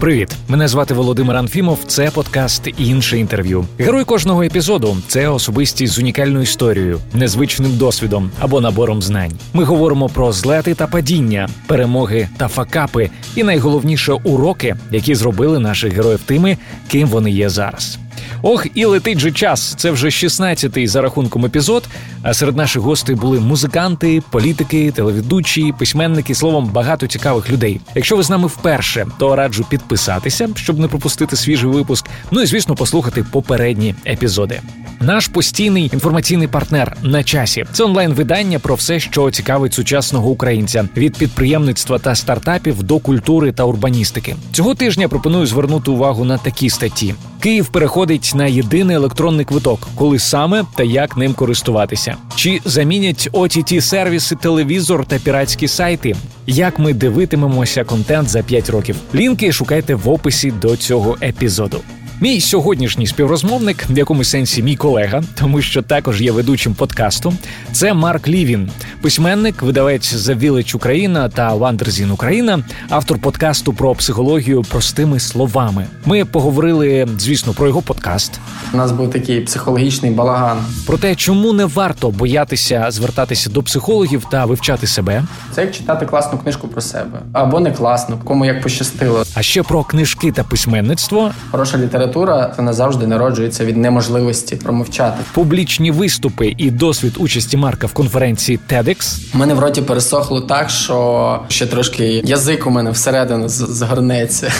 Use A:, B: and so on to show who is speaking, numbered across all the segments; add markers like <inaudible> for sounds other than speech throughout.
A: Привіт, мене звати Володимир Анфімов. Це подкаст інше інтерв'ю. Герой кожного епізоду це особистість з унікальною історією, незвичним досвідом або набором знань. Ми говоримо про злети та падіння, перемоги та факапи, і найголовніше уроки, які зробили наших героїв тими, ким вони є зараз. Ох, і летить же час. Це вже 16-й за рахунком епізод. А серед наших гостей були музиканти, політики, телеведучі, письменники, словом, багато цікавих людей. Якщо ви з нами вперше, то раджу підписатися, щоб не пропустити свіжий випуск. Ну і звісно, послухати попередні епізоди. Наш постійний інформаційний партнер на часі це онлайн-видання про все, що цікавить сучасного українця від підприємництва та стартапів до культури та урбаністики. Цього тижня пропоную звернути увагу на такі статті: Київ переходить на єдиний електронний квиток, коли саме та як ним користуватися, чи замінять ott сервіси, телевізор та піратські сайти. Як ми дивитимемося контент за 5 років? Лінки шукайте в описі до цього епізоду. Мій сьогоднішній співрозмовник, в якомусь сенсі мій колега, тому що також є ведучим подкасту. Це Марк Лівін, письменник, видавець The Village Україна та Вандерзін Україна, автор подкасту про психологію простими словами. Ми поговорили, звісно, про його подкаст.
B: У нас був такий психологічний балаган.
A: Про те, чому не варто боятися звертатися до психологів та вивчати себе.
B: Це як читати класну книжку про себе або не класну, кому як пощастило.
A: А ще про книжки та письменництво.
B: Хороша література це назавжди народжується від неможливості промовчати.
A: Публічні виступи і досвід участі Марка в конференції TEDx.
B: У мене в роті пересохло так, що ще трошки язик у мене всередину згорнеться.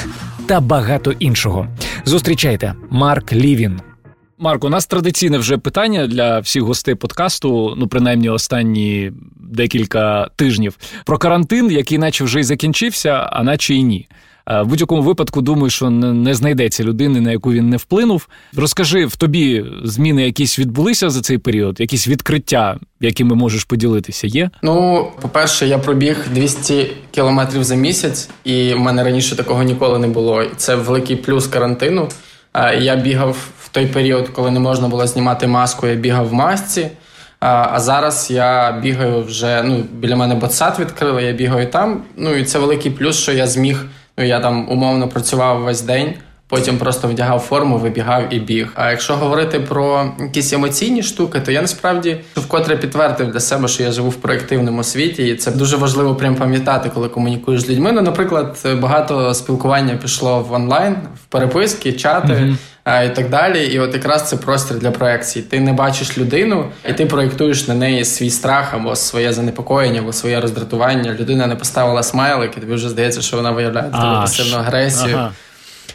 A: Та багато іншого. Зустрічайте Марк Лівін. Марк, у нас традиційне вже питання для всіх гостей подкасту, ну принаймні останні декілька тижнів, про карантин, який наче вже й закінчився, а наче й ні. В будь-якому випадку думаю, що не знайдеться людини, на яку він не вплинув. Розкажи в тобі зміни, якісь відбулися за цей період, якісь відкриття, якими можеш поділитися, є?
B: Ну, по-перше, я пробіг 200 кілометрів за місяць, і в мене раніше такого ніколи не було. Це великий плюс карантину. Я бігав в той період, коли не можна було знімати маску, я бігав в масці. А зараз я бігаю вже. Ну, біля мене ботсад відкрили, я бігаю там. Ну і це великий плюс, що я зміг. Ну я там умовно працював весь день. Потім просто вдягав форму, вибігав і біг. А якщо говорити про якісь емоційні штуки, то я насправді вкотре підтвердив для себе, що я живу в проєктивному світі, і це дуже важливо прям пам'ятати, коли комунікуєш з людьми. Ну, наприклад, багато спілкування пішло в онлайн, в переписки, чати. Mm-hmm. І так далі, і от якраз це простір для проекції. Ти не бачиш людину, і ти проєктуєш на неї свій страх або своє занепокоєння, або своє роздратування. Людина не поставила смайлик, і тобі вже здається, що вона виявляє пасивну агресію. Ага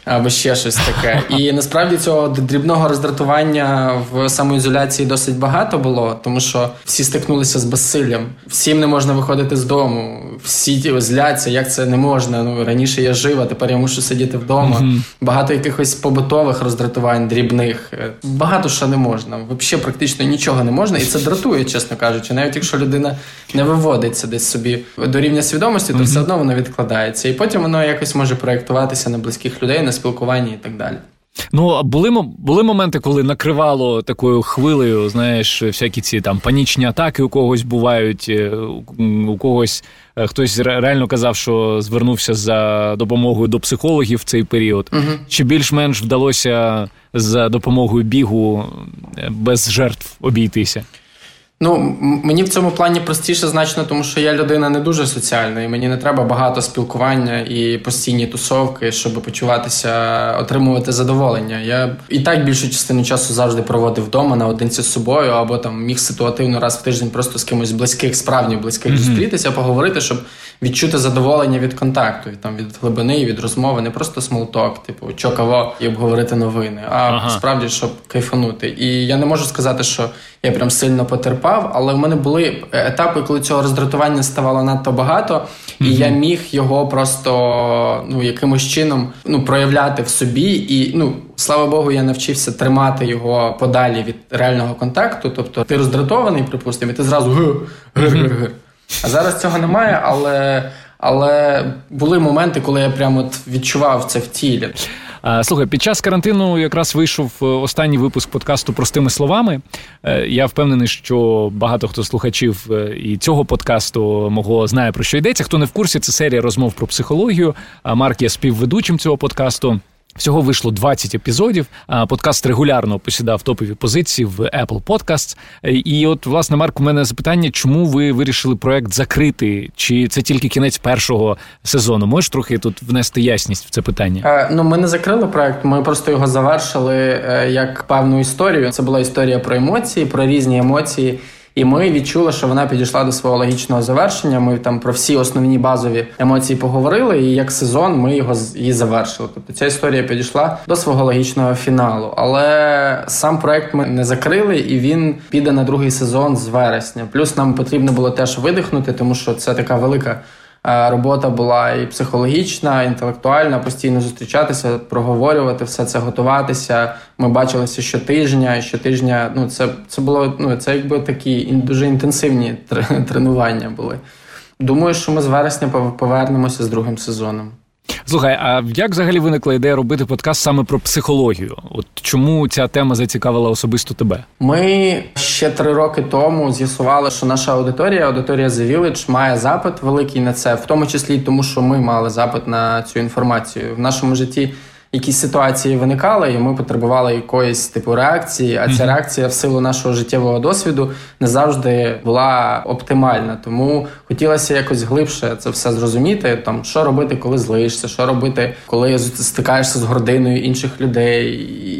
B: або ще щось таке. І <laughs> насправді цього дрібного роздратування в самоізоляції досить багато було, тому що всі стикнулися з безсиллям. Всім не можна виходити з дому, всі зляться, як це не можна. Ну раніше я жив, а тепер я мушу сидіти вдома. Mm-hmm. Багато якихось побутових роздратувань, дрібних. Багато що не можна. Взагалі практично нічого не можна, і це дратує, чесно кажучи. Навіть якщо людина не виводиться десь собі до рівня свідомості, то mm-hmm. все одно воно відкладається. І потім воно якось може проєктуватися на близьких людей на спілкуванні і так далі.
A: Ну, були були моменти, коли накривало такою хвилею, знаєш, всякі ці там панічні атаки у когось бувають, е, у когось е, хтось реально казав, що звернувся за допомогою до психологів в цей період. Угу. Чи більш-менш вдалося за допомогою бігу е, без жертв обійтися?
B: Ну, мені в цьому плані простіше значно, тому що я людина не дуже соціальна, і мені не треба багато спілкування і постійні тусовки, щоб почуватися, отримувати задоволення. Я і так більшу частину часу завжди проводив вдома наодинці з собою, або там міг ситуативно раз в тиждень просто з кимось близьких, справді близьких mm-hmm. зустрітися, поговорити, щоб відчути задоволення від контакту, від там від глибини, від розмови, не просто small talk, типу чо каво і обговорити новини, а ага. справді щоб кайфанути. І я не можу сказати, що я прям сильно потерпав, але в мене були етапи, коли цього роздратування ставало надто багато, і mm-hmm. я міг його просто ну якимось чином ну проявляти в собі. І ну слава Богу, я навчився тримати його подалі від реального контакту. Тобто ти роздратований, припустимо, і ти зразу гир-гир-гир. А зараз цього немає, але але були моменти, коли я прямо відчував це в тілі.
C: Слухай, під час карантину якраз вийшов е, останній випуск подкасту простими словами. Е, я впевнений, що багато хто слухачів е, і цього подкасту мого знає про що йдеться. Хто не в курсі, це серія розмов про психологію. Марк є співведучим цього подкасту. Всього вийшло 20 епізодів. Подкаст регулярно посідав топові позиції в Apple Podcasts. І от, власне, Марк, у мене запитання, чому ви вирішили проект закрити? Чи це тільки кінець першого сезону? Можеш трохи тут внести ясність в це питання?
B: Е, ну, ми не закрили проект, ми просто його завершили е, як певну історію. Це була історія про емоції, про різні емоції. І ми відчули, що вона підійшла до свого логічного завершення. Ми там про всі основні базові емоції поговорили, і як сезон ми його її завершили. Тобто ця історія підійшла до свого логічного фіналу. Але сам проект ми не закрили, і він піде на другий сезон з вересня. Плюс нам потрібно було теж видихнути, тому що це така велика. Е, робота була і психологічна, і інтелектуальна, постійно зустрічатися, проговорювати все це, готуватися. Ми бачилися щотижня. Щотижня, ну це це було ну це якби такі дуже інтенсивні <laughs> тренування були. Думаю, що ми з вересня повернемося з другим сезоном.
C: Слухай, а як взагалі виникла ідея робити подкаст саме про психологію? От чому ця тема зацікавила особисто тебе?
B: Ми ще три роки тому з'ясували, що наша аудиторія, аудиторія The Village, має запит великий на це, в тому числі тому, що ми мали запит на цю інформацію в нашому житті якісь ситуації виникали, і ми потребували якоїсь типу реакції. А ця реакція в силу нашого життєвого досвіду не завжди була оптимальна. Тому хотілося якось глибше це все зрозуміти. Там що робити, коли злишся, що робити, коли стикаєшся з гординою інших людей.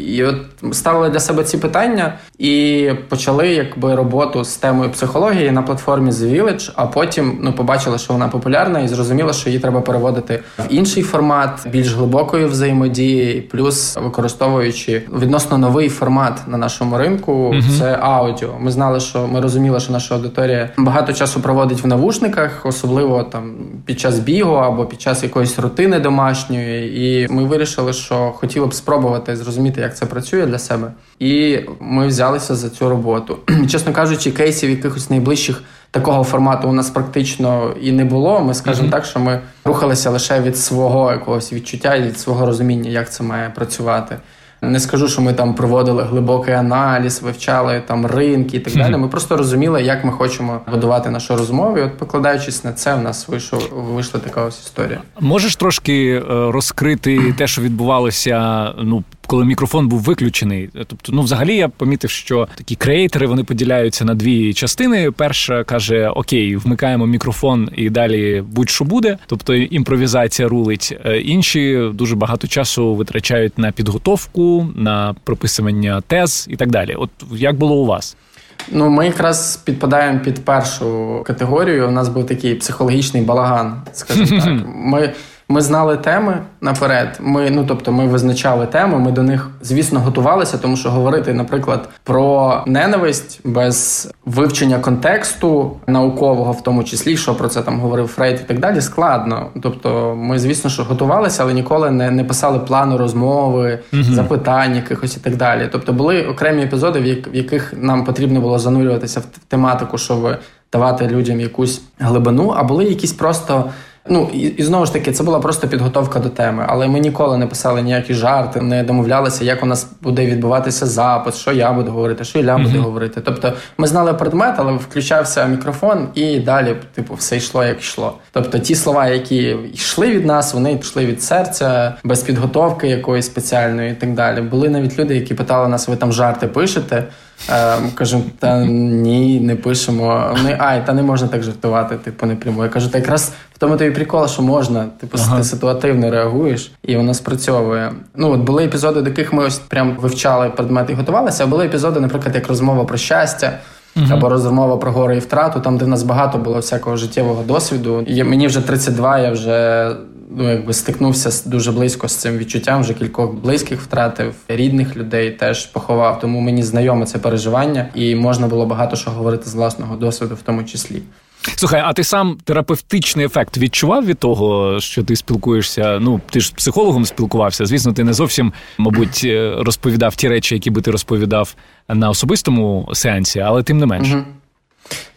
B: І от ставили для себе ці питання і почали якби роботу з темою психології на платформі The Village, а потім ну побачили, що вона популярна, і зрозуміло, що її треба переводити в інший формат, більш глибокої взаємодії плюс використовуючи відносно новий формат на нашому ринку, uh це аудіо. Ми знали, що ми розуміли, що наша аудиторія багато часу проводить в навушниках, особливо там під час бігу або під час якоїсь рутини домашньої. І ми вирішили, що хотіли б спробувати зрозуміти, як це працює для себе. І ми взялися за цю роботу. <clears throat> Чесно кажучи, кейсів якихось найближчих такого формату у нас практично і не було. Ми скажемо mm-hmm. так, що ми рухалися лише від свого якогось відчуття і від свого розуміння, як це має працювати. Не скажу, що ми там проводили глибокий аналіз, вивчали там ринки і так <laughs> далі. Ми просто розуміли, як ми хочемо будувати нашу розмову. І От покладаючись на це, в нас вийшов вийшла така ось історія.
C: Можеш трошки е, розкрити те, що відбувалося ну коли мікрофон був виключений. Тобто, ну взагалі я помітив, що такі креатори вони поділяються на дві частини. Перша каже: Окей, вмикаємо мікрофон і далі будь-що буде. Тобто імпровізація рулить. Е, інші дуже багато часу витрачають на підготовку, на прописування тез і так далі. От як було у вас?
B: Ну, ми якраз підпадаємо під першу категорію. У нас був такий психологічний балаган, скажімо <laughs> так. Ми ми знали теми наперед. Ми, ну тобто, ми визначали теми. Ми до них, звісно, готувалися, тому що говорити, наприклад, про ненависть без вивчення контексту наукового, в тому числі, що про це там говорив Фрейд і так далі, складно. Тобто, ми, звісно, що готувалися, але ніколи не не писали плану розмови, угу. запитань якихось і так далі. Тобто, були окремі епізоди, в яких нам потрібно було занурюватися в тематику, щоб давати людям якусь глибину, а були якісь просто. Ну і, і знову ж таки, це була просто підготовка до теми, але ми ніколи не писали ніякі жарти, не домовлялися, як у нас буде відбуватися запис, що я буду говорити, що Ілля буде mm-hmm. говорити. Тобто ми знали предмет, але включався мікрофон, і далі, типу, все йшло як йшло. Тобто, ті слова, які йшли від нас, вони йшли від серця, без підготовки якоїсь спеціальної і так далі. Були навіть люди, які питали нас: ви там жарти пишете? Ем, кажемо, та ні, не пишемо. Вони ай, та не можна так жартувати, типу, не прямо. Я кажу, та якраз в тому тобі прикол, що можна, типу, ага. ти ситуативно реагуєш, і воно спрацьовує. Ну, от були епізоди, до яких ми ось прям вивчали предмети і готувалися, а були епізоди, наприклад, як розмова про щастя. Uh-huh. Або розмова про горе і втрату, там де в нас багато було всякого життєвого досвіду. І Мені вже 32, я вже ну, якби стикнувся дуже близько з цим відчуттям. Вже кількох близьких втратив, рідних людей теж поховав. Тому мені знайоме це переживання, і можна було багато що говорити з власного досвіду, в тому числі.
C: Слухай, а ти сам терапевтичний ефект відчував від того, що ти спілкуєшся? Ну, ти ж з психологом спілкувався. Звісно, ти не зовсім, мабуть, е, розповідав ті речі, які би ти розповідав на особистому сеансі, але тим не менше. Угу.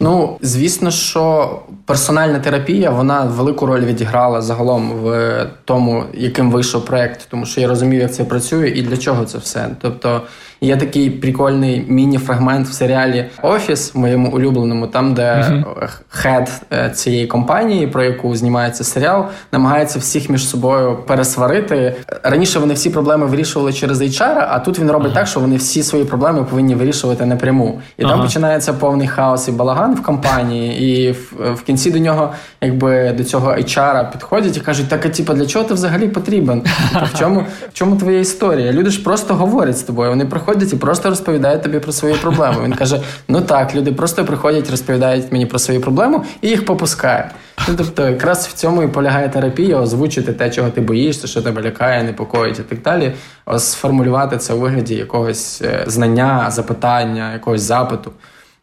B: Ну, звісно, що персональна терапія вона велику роль відіграла загалом в тому, яким вийшов проект, тому що я розумів, як це працює і для чого це все. Тобто Є такий прикольний міні-фрагмент в серіалі Офіс, моєму улюбленому, там, де uh-huh. хед е, цієї компанії, про яку знімається серіал, намагається всіх між собою пересварити. Раніше вони всі проблеми вирішували через HR, а тут він робить uh-huh. так, що вони всі свої проблеми повинні вирішувати напряму. І uh-huh. там починається повний хаос і балаган в компанії, і в, в кінці до нього, якби до цього HR підходять і кажуть, так а типа для чого ти взагалі потрібен? Типу, в чому в чому твоя історія? Люди ж просто говорять з тобою. Вони приходять і просто розповідають тобі про свої проблеми. Він каже: ну так, люди просто приходять, розповідають мені про свої проблеми і їх попускають. Ну, тобто, якраз в цьому і полягає терапія, озвучити те, чого ти боїшся, що тебе лякає, непокоїть і так далі. Сформулювати це у вигляді якогось е, знання, запитання, якогось запиту.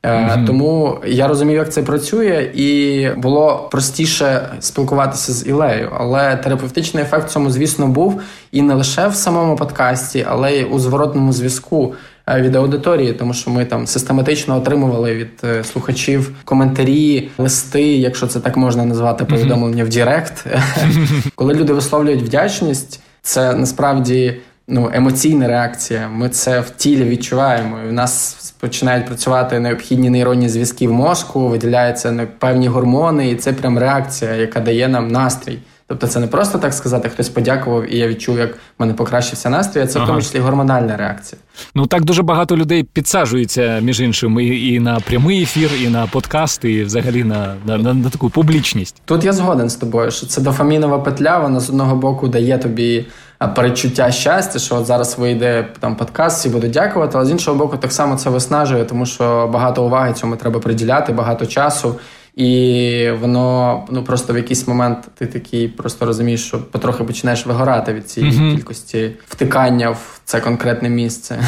B: Mm-hmm. Тому я розумів, як це працює, і було простіше спілкуватися з Ілею. Але терапевтичний ефект в цьому, звісно, був і не лише в самому подкасті, але й у зворотному зв'язку. Е, від аудиторії, тому що ми там систематично отримували від е, слухачів коментарі, листи, якщо це так можна назвати, повідомлення mm-hmm. в Direct. <laughs> Коли люди висловлюють вдячність, це насправді ну, емоційна реакція. Ми це в тілі відчуваємо. І в нас починають працювати необхідні нейронні зв'язки в мозку, виділяються певні гормони, і це прям реакція, яка дає нам настрій. Тобто це не просто так сказати, хтось подякував, і я відчув, як в мене покращився настрій, а це ага. в тому числі гормональна реакція.
C: Ну так дуже багато людей підсаджуються між іншим і, і на прямий ефір, і на подкасти, і взагалі на, на, на, на таку публічність.
B: Тут я згоден з тобою, що це дофамінова петля, вона з одного боку дає тобі перечуття щастя, що от зараз вийде там подкаст, всі будуть дякувати, але з іншого боку, так само це виснажує, тому що багато уваги цьому треба приділяти, багато часу. І воно ну просто в якийсь момент ти такий просто розумієш, що потрохи починаєш вигорати від цієї mm-hmm. кількості втикання в це конкретне місце.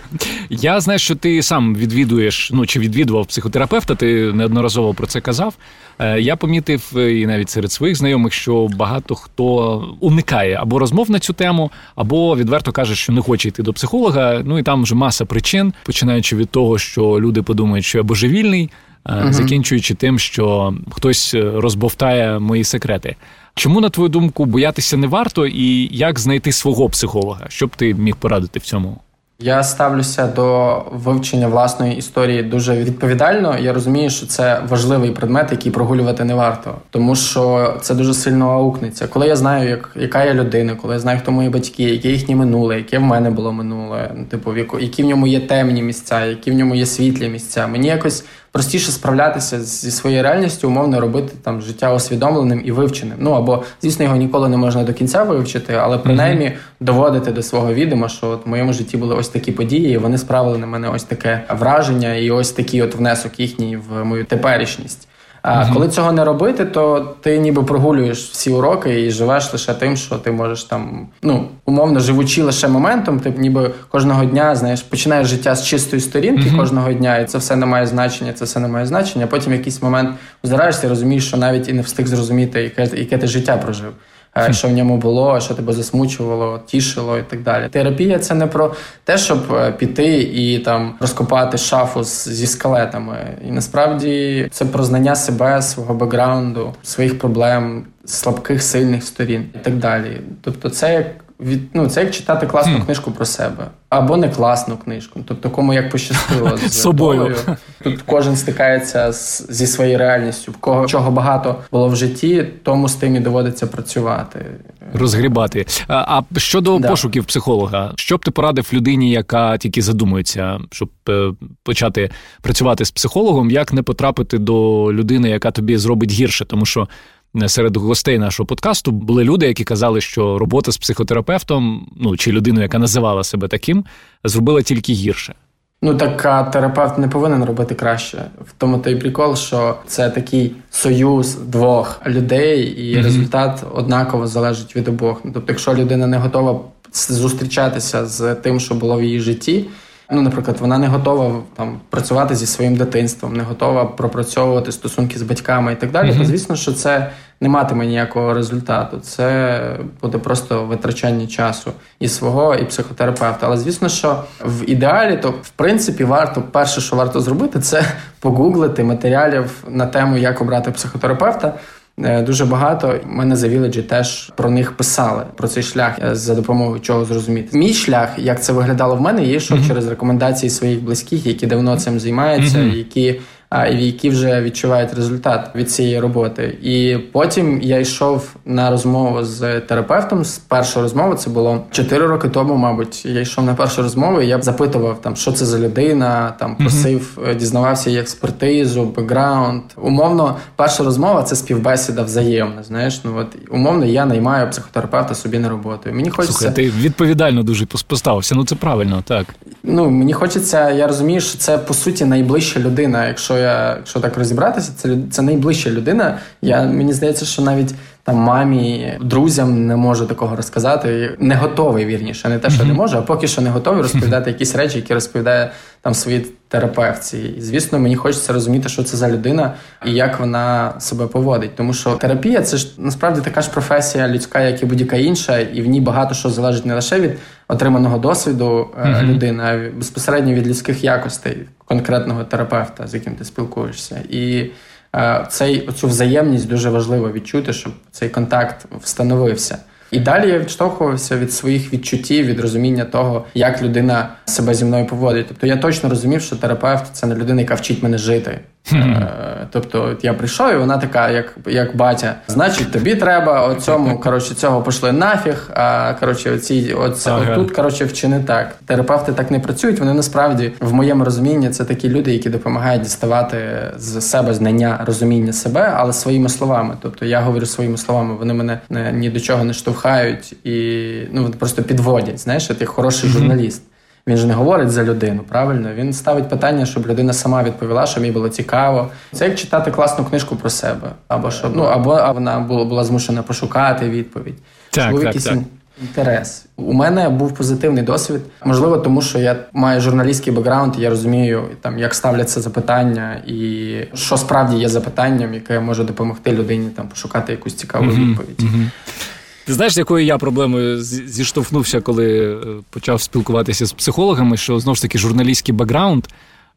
B: <laughs>
C: Я знаю, що ти сам відвідуєш, ну чи відвідував психотерапевта, ти неодноразово про це казав. Е, я помітив і навіть серед своїх знайомих, що багато хто уникає або розмов на цю тему, або відверто каже, що не хоче йти до психолога. Ну і там вже маса причин, починаючи від того, що люди подумають, що я божевільний. Uh-huh. закінчуючи тим, що хтось е, розбовтає мої секрети. Чому, на твою думку, боятися не варто, і як знайти свого психолога? Що б ти міг порадити в цьому?
B: Я ставлюся до вивчення власної історії дуже відповідально. Я розумію, що це важливий предмет, який прогулювати не варто, тому що це дуже сильно аукнеться. Коли я знаю, як яка я людина, коли я знаю, хто мої батьки, яке їхнє минуле, яке в мене було минуле, ну, типу, які в ньому є темні місця, які в ньому є світлі місця. Мені якось простіше справлятися зі своєю реальністю, умовно робити там життя усвідомленим і вивченим. Ну або, звісно, його ніколи не можна до кінця вивчити, але принаймні mm-hmm. Доводити до свого відома, що от в моєму житті були ось такі події, і вони справили на мене ось таке враження, і ось такий от внесок їхній в мою теперішність. А uh коли цього не робити, то ти ніби прогулюєш всі уроки і живеш лише тим, що ти можеш там, ну умовно живучи лише моментом, ти ніби кожного дня знаєш, починаєш життя з чистої сторінки uh кожного дня, і це все не має значення, це все не має значення. Потім в якийсь момент озираєшся і розумієш, що навіть і не встиг зрозуміти, яке яке ти життя прожив. Е, що в ньому було, що тебе засмучувало, тішило і так далі. Терапія це не про те, щоб е, піти і там розкопати шафу зі скелетами. І насправді це про знання себе, свого бекграунду, своїх проблем, слабких, сильних сторін і так далі. Тобто, це як від ну це як читати класну mm. книжку про себе або не класну книжку. Тобто, кому як пощастило <laughs> з собою. Тут кожен стикається з, зі своєю реальністю. В кого чого багато було в житті, тому з тим і доводиться працювати.
C: Розгрібати. А щодо да. пошуків психолога, що б ти порадив людині, яка тільки задумується, щоб е, почати працювати з психологом, як не потрапити до людини, яка тобі зробить гірше, тому що серед гостей нашого подкасту були люди, які казали, що робота з психотерапевтом, ну чи людиною, яка називала себе таким, зробила тільки гірше.
B: Ну так а терапевт не повинен робити краще. В тому той прикол, що це такий союз двох людей, і mm-hmm. результат однаково залежить від обох. Ну, тобто, якщо людина не готова зустрічатися з тим, що було в її житті, Ну, наприклад, вона не готова там працювати зі своїм дитинством, не готова пропрацьовувати стосунки з батьками і так далі. Mm-hmm. То звісно, що це не матиме ніякого результату. Це буде просто витрачання часу і свого, і психотерапевта. Але звісно, що в ідеалі, то в принципі варто перше, що варто зробити, це погуглити матеріалів на тему, як обрати психотерапевта. Е, дуже багато мене за Village теж про них писали про цей шлях е, за допомогою чого зрозуміти. Мій шлях, як це виглядало в мене, є що mm-hmm. через рекомендації своїх близьких, які давно цим займаються, mm-hmm. які які вже відчувають результат від цієї роботи. І потім я йшов на розмову з терапевтом. З першої розмови це було 4 роки тому, мабуть. Я йшов на першу розмову. і Я запитував там, що це за людина, там просив, mm-hmm. дізнавався її експертизу, бекграунд. Умовно, перша розмова це співбесіда взаємна. Знаєш, ну от умовно я наймаю психотерапевта собі на роботу. Мені хочеться
C: Слухай, ти відповідально дуже поставився. Ну це правильно, так.
B: Ну мені хочеться, я розумію, що це по суті найближча людина, якщо якщо так розібратися, це це найближча людина. Я Мені здається, що навіть там мамі, друзям не можу такого розказати. Не готовий вірніше, не те, що не можу, а поки що не готовий <laughs> розповідати якісь речі, які розповідає там свої терапевці. І звісно, мені хочеться розуміти, що це за людина і як вона себе поводить. Тому що терапія це ж насправді така ж професія людська, як і будь-яка інша, і в ній багато що залежить не лише від отриманого досвіду mm-hmm. людини, а безпосередньо від людських якостей конкретного терапевта, з яким ти спілкуєшся. І е, цей цю взаємність дуже важливо відчути, щоб цей контакт встановився. І далі я відштовхувався від своїх відчуттів, від розуміння того, як людина себе зі мною поводить. Тобто я точно розумів, що терапевт це не людина, яка вчить мене жити. Е, тобто я прийшов, і вона така, як як батя. Значить, тобі треба оцьому коротше, цього пошли нафіг. А коротше, оці оце ага. отут коротше, вчини так. Терапевти так не працюють. Вони насправді в моєму розумінні це такі люди, які допомагають діставати з себе знання, розуміння себе, але своїми словами. Тобто я говорю своїми словами, вони мене ні до чого не штовхають і ну просто підводять. Знаєш, ти хороший журналіст. Він ж не говорить за людину, правильно? Він ставить питання, щоб людина сама відповіла, що мені було цікаво. Це як читати класну книжку про себе, або щоб ну або вона була була змушена пошукати відповідь.
C: Так, був так, якийсь так.
B: інтерес. У мене був позитивний досвід. Можливо, тому що я маю журналістський бекграунд, і я розумію, там як ставляться запитання, і що справді є запитанням, яке може допомогти людині там пошукати якусь цікаву mm-hmm. відповідь. Mm-hmm.
C: Ти знаєш, з якою я проблемою зіштовхнувся, коли е, почав спілкуватися з психологами, що знову ж таки журналістський бекграунд.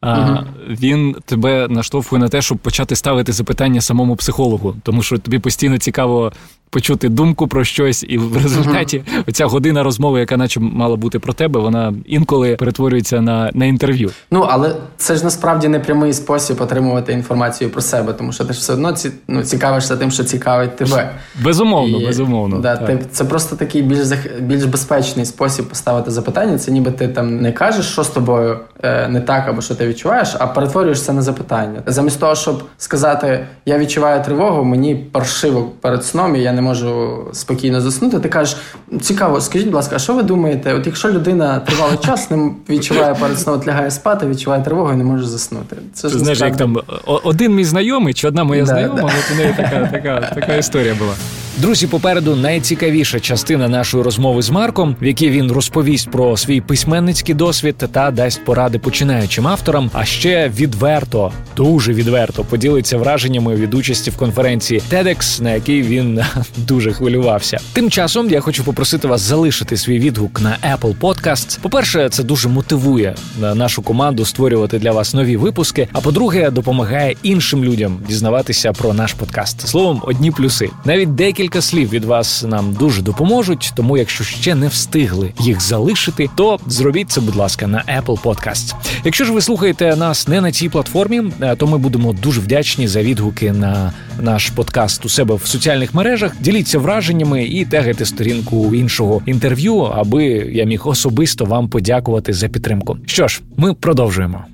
C: А, Він тебе наштовхує на те, щоб почати ставити запитання самому психологу, тому що тобі постійно цікаво почути думку про щось, і в результаті uh-huh. оця година розмови, яка наче мала бути про тебе, вона інколи перетворюється на на інтерв'ю.
B: Ну але це ж насправді не прямий спосіб отримувати інформацію про себе, тому що ти ж все одно ці, ну, цікавишся тим, що цікавить тебе.
C: Безумовно, і, безумовно.
B: Да, ти, Це просто такий більш більш безпечний спосіб поставити запитання. Це ніби ти там не кажеш, що з тобою е, не так, або що ти відчуваєш, а перетворюєшся на запитання. Замість того, щоб сказати Я відчуваю тривогу, мені паршиво перед сном, і я не можу спокійно заснути. Ти кажеш, цікаво, скажіть, будь ласка, а що ви думаєте? От якщо людина тривалий час не відчуває перед сном, лягає спати, відчуває тривогу і не може заснути.
C: Це ж знаєш, як там один мій знайомий чи одна моя да, знайома, да. от у неї така, така, така історія була. Друзі, попереду найцікавіша частина нашої розмови з Марком, в якій він розповість про свій письменницький досвід та дасть поради починаючим авторам. А ще відверто, дуже відверто поділиться враженнями від участі в конференції TEDx, на якій він <laughs> дуже хвилювався. Тим часом я хочу попросити вас залишити свій відгук на Apple Podcasts. По перше, це дуже мотивує нашу команду створювати для вас нові випуски. А по-друге, допомагає іншим людям дізнаватися про наш подкаст. Словом, одні плюси. Навіть декілька кілька слів від вас нам дуже допоможуть. Тому, якщо ще не встигли їх залишити, то зробіть це, будь ласка, на Apple Podcasts. Якщо ж ви слухаєте нас не на цій платформі, е, то ми будемо дуже вдячні за відгуки на наш подкаст у себе в соціальних мережах. Діліться враженнями і тегайте сторінку іншого інтерв'ю, аби я міг особисто вам подякувати за підтримку. Що ж, ми продовжуємо.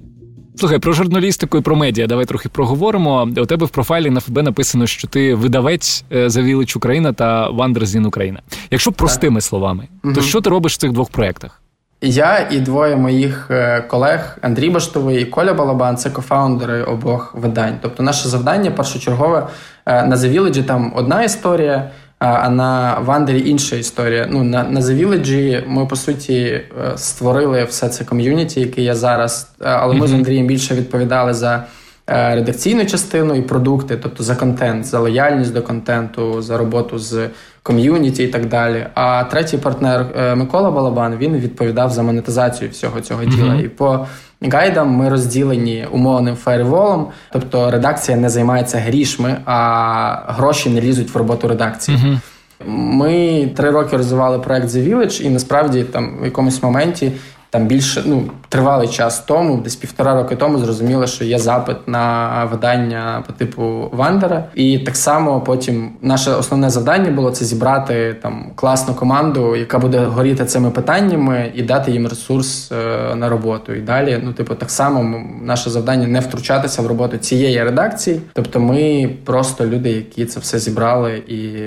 C: Слухай, про журналістику і про медіа. Давай трохи проговоримо. У тебе в профайлі на ФБ написано, що ти видавець е, за Village Україна та Вандерзін Україна. Якщо простими словами, то що ти робиш в цих двох проєктах?
B: Я і двоє моїх е, колег Андрій Баштовий і Коля Балабан це кофаундери обох видань. Тобто, наше завдання першочергове е, на The Village там одна історія. А на Вандері інша історія. Ну на на The Village ми по суті е, створили все це ком'юніті, яке є зараз. Е, але ми mm-hmm. з Андрієм більше відповідали за е, редакційну частину і продукти, тобто за контент, за лояльність до контенту, за роботу з ком'юніті і так далі. А третій партнер Микола Балабан він відповідав за монетизацію всього цього mm-hmm. діла. І по гайдам ми розділені умовним фаєрволом, тобто редакція не займається грішми, а гроші не лізуть в роботу редакції. Uh-huh. Ми три роки розвивали проект The Village, і насправді там в якомусь моменті там більше ну тривалий час тому, десь півтора роки тому, зрозуміло, що є запит на видання по типу Вандера. І так само потім наше основне завдання було це зібрати там класну команду, яка буде горіти цими питаннями, і дати їм ресурс е, на роботу. І далі, ну типу, так само наше завдання не втручатися в роботу цієї редакції. Тобто, ми просто люди, які це все зібрали, і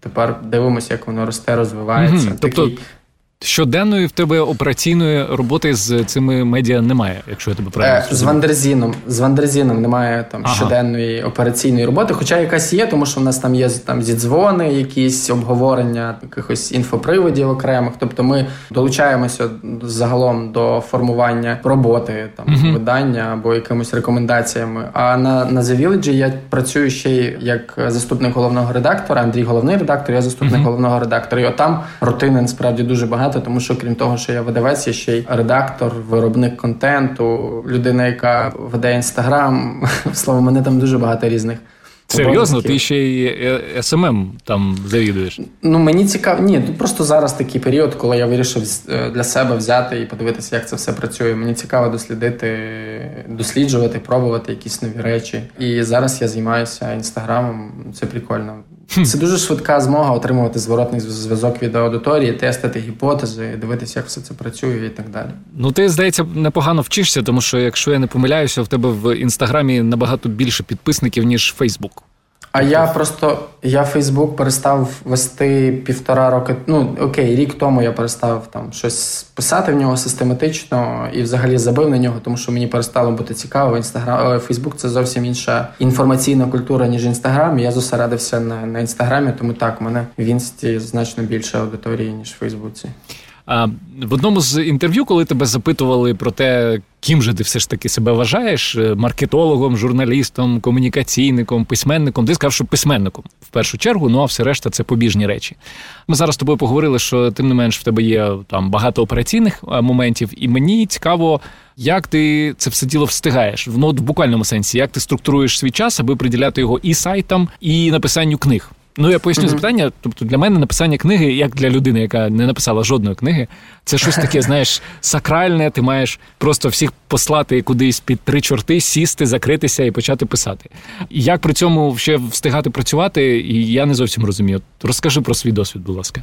B: тепер дивимося, як воно росте, розвивається.
C: Mm-hmm. Тобто Щоденної в тебе операційної роботи з цими медіа немає, якщо я тебе правильно
B: е, з Вандерзіном. З Вандерзіном немає там ага. щоденної операційної роботи, хоча якась є, тому що в нас там є там зідзвони, якісь обговорення якихось інфоприводів окремих. Тобто ми долучаємося загалом до формування роботи там uh видання або якимись рекомендаціями. А на на The Village я працюю ще й як заступник головного редактора. Андрій головний редактор, я заступник uh головного редактора. І отам рутини насправді дуже багато багато, тому що крім того, що я видавець, я ще й редактор, виробник контенту, людина, яка веде інстаграм. <laughs> Слово, мене там дуже багато різних.
C: Серйозно, ти ще й SMM там завідуєш?
B: Ну мені цікаво. Ні, тут просто зараз такий період, коли я вирішив е, для себе взяти і подивитися, як це все працює. Мені цікаво дослідити, досліджувати, пробувати якісь нові речі. І зараз я займаюся інстаграмом. Це прикольно. Це дуже швидка змога отримувати зворотний зв'язок від аудиторії, тестити гіпотези, дивитися, як все це працює і так далі.
C: Ну ти здається непогано вчишся, тому що якщо я не помиляюся, в тебе в інстаграмі набагато більше підписників ніж Фейсбук.
B: А я просто я Фейсбук перестав вести півтора роки. Ну окей, рік тому я перестав там щось писати в нього систематично і взагалі забив на нього, тому що мені перестало бути цікаво. Інстаграм Фейсбук це зовсім інша інформаційна культура, ніж інстаграм. Я зосередився на на інстаграмі, тому так, мене в інсті значно більше аудиторії, ніж в Фейсбуці.
C: В одному з інтерв'ю, коли тебе запитували про те, ким же ти все ж таки себе вважаєш е, маркетологом, журналістом, комунікаційником, письменником, ти сказав, що письменником в першу чергу, ну а все решта це побіжні речі. Ми зараз з тобою поговорили, що тим не менш в тебе є там багато операційних моментів, і мені цікаво. Як ти це все діло встигаєш? Ну, в буквальному сенсі, як ти структуруєш свій час, аби приділяти його і сайтам, і написанню книг? Ну, я поясню mm-hmm. запитання. Тобто, для мене написання книги, як для людини, яка не написала жодної книги, це щось <laughs> таке, знаєш, сакральне. Ти маєш просто всіх послати кудись під три чорти, сісти, закритися і почати писати. Як при цьому ще встигати працювати, я не зовсім розумію. Розкажи про свій досвід, будь ласка.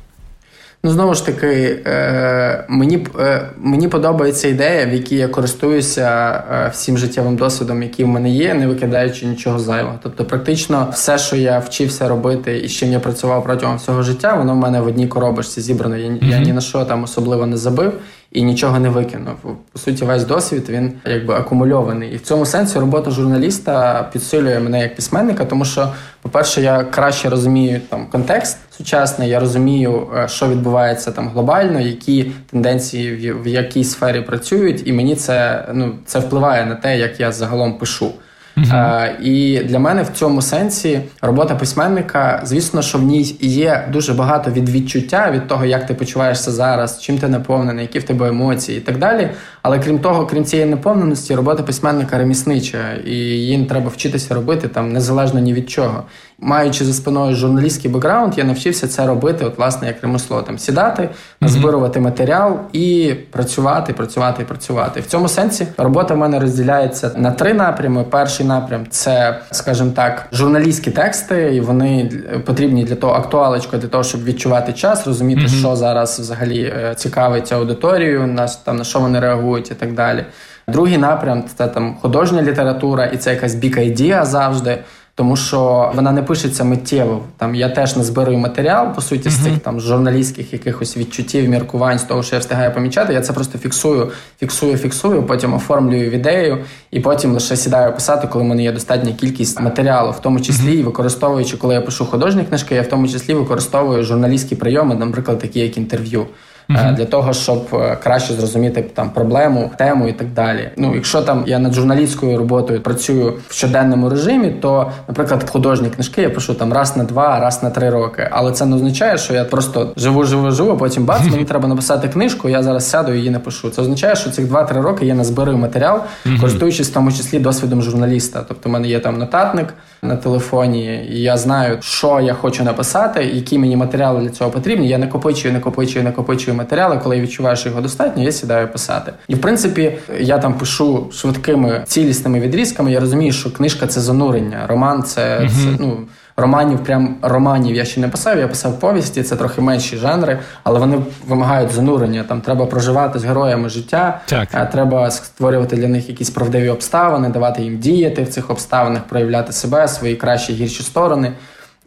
B: Ну, знову ж таки, е, мені е, мені подобається ідея, в якій я користуюся е, всім життєвим досвідом, який в мене є, не викидаючи нічого зайвого. Тобто, практично все, що я вчився робити і з чим я працював протягом всього життя, воно в мене в одній коробочці зібрано. Я, mm-hmm. я ні на що там особливо не забив і нічого не викинув. По суті, весь досвід він якби акумульований. І в цьому сенсі робота журналіста підсилює мене як письменника, тому що, по-перше, я краще розумію там контекст сучасний, я розумію, е, що відбувається там глобально, які тенденції в якій сфері працюють, і мені це ну це впливає на те, як я загалом пишу. Uh-huh. І для мене в цьому сенсі робота письменника, звісно, що в ній є дуже багато від відчуття від того, як ти почуваєшся зараз, чим ти наповнений, які в тебе емоції і так далі. Але крім того, крім цієї наповненості, робота письменника реміснича, і її треба вчитися робити там незалежно ні від чого. Маючи за спиною журналістський бекграунд, я навчився це робити, от власне як ремесло там сідати, назбирувати матеріал і працювати, працювати, і працювати. В цьому сенсі робота в мене розділяється на три напрями. Перший напрям це, скажімо так, журналістські тексти, і вони потрібні для того актуалочка, для того, щоб відчувати час, розуміти, mm-hmm. що зараз взагалі е, цікавить аудиторію, на там на що вони реагують, і так далі. Другий напрям це там художня література, і це якась бік ідея завжди. Тому що вона не пишеться миттєво. Там я теж не зберу матеріал, по суті, з цих там журналістських якихось відчуттів, міркувань з того, що я встигаю помічати. Я це просто фіксую, фіксую, фіксую, потім оформлюю в ідею, і потім лише сідаю писати, коли в мене є достатня кількість матеріалу, в тому числі і використовуючи, коли я пишу художні книжки, я в тому числі використовую журналістські прийоми, наприклад, такі як інтерв'ю uh для того, щоб е, краще зрозуміти там проблему, тему і так далі. Ну, якщо там я над журналістською роботою працюю в щоденному режимі, то, наприклад, художні книжки я пишу там раз на два, раз на три роки. Але це не означає, що я просто живу, живу, живу. а Потім бац, мені <laughs> треба написати книжку. Я зараз сяду і її напишу. Це означає, що цих два-три роки я назбираю матеріал, користуючись в тому числі досвідом журналіста. Тобто, в мене є там нотатник на телефоні, і я знаю, що я хочу написати, які мені матеріали для цього потрібні. Я накопичую, накопичую, накопичую матеріали. Коли я відчуваю, що його достатньо, я сідаю писати. І в принципі, я там пишу швидкими цілісними відрізками. Я розумію, що книжка це занурення, роман це, mm це ну. Романів, прям романів я ще не писав. Я писав повісті, це трохи менші жанри, але вони вимагають занурення. Там треба проживати з героями життя, так. треба створювати для них якісь правдиві обставини, давати їм діяти в цих обставинах, проявляти себе, свої кращі гірші сторони.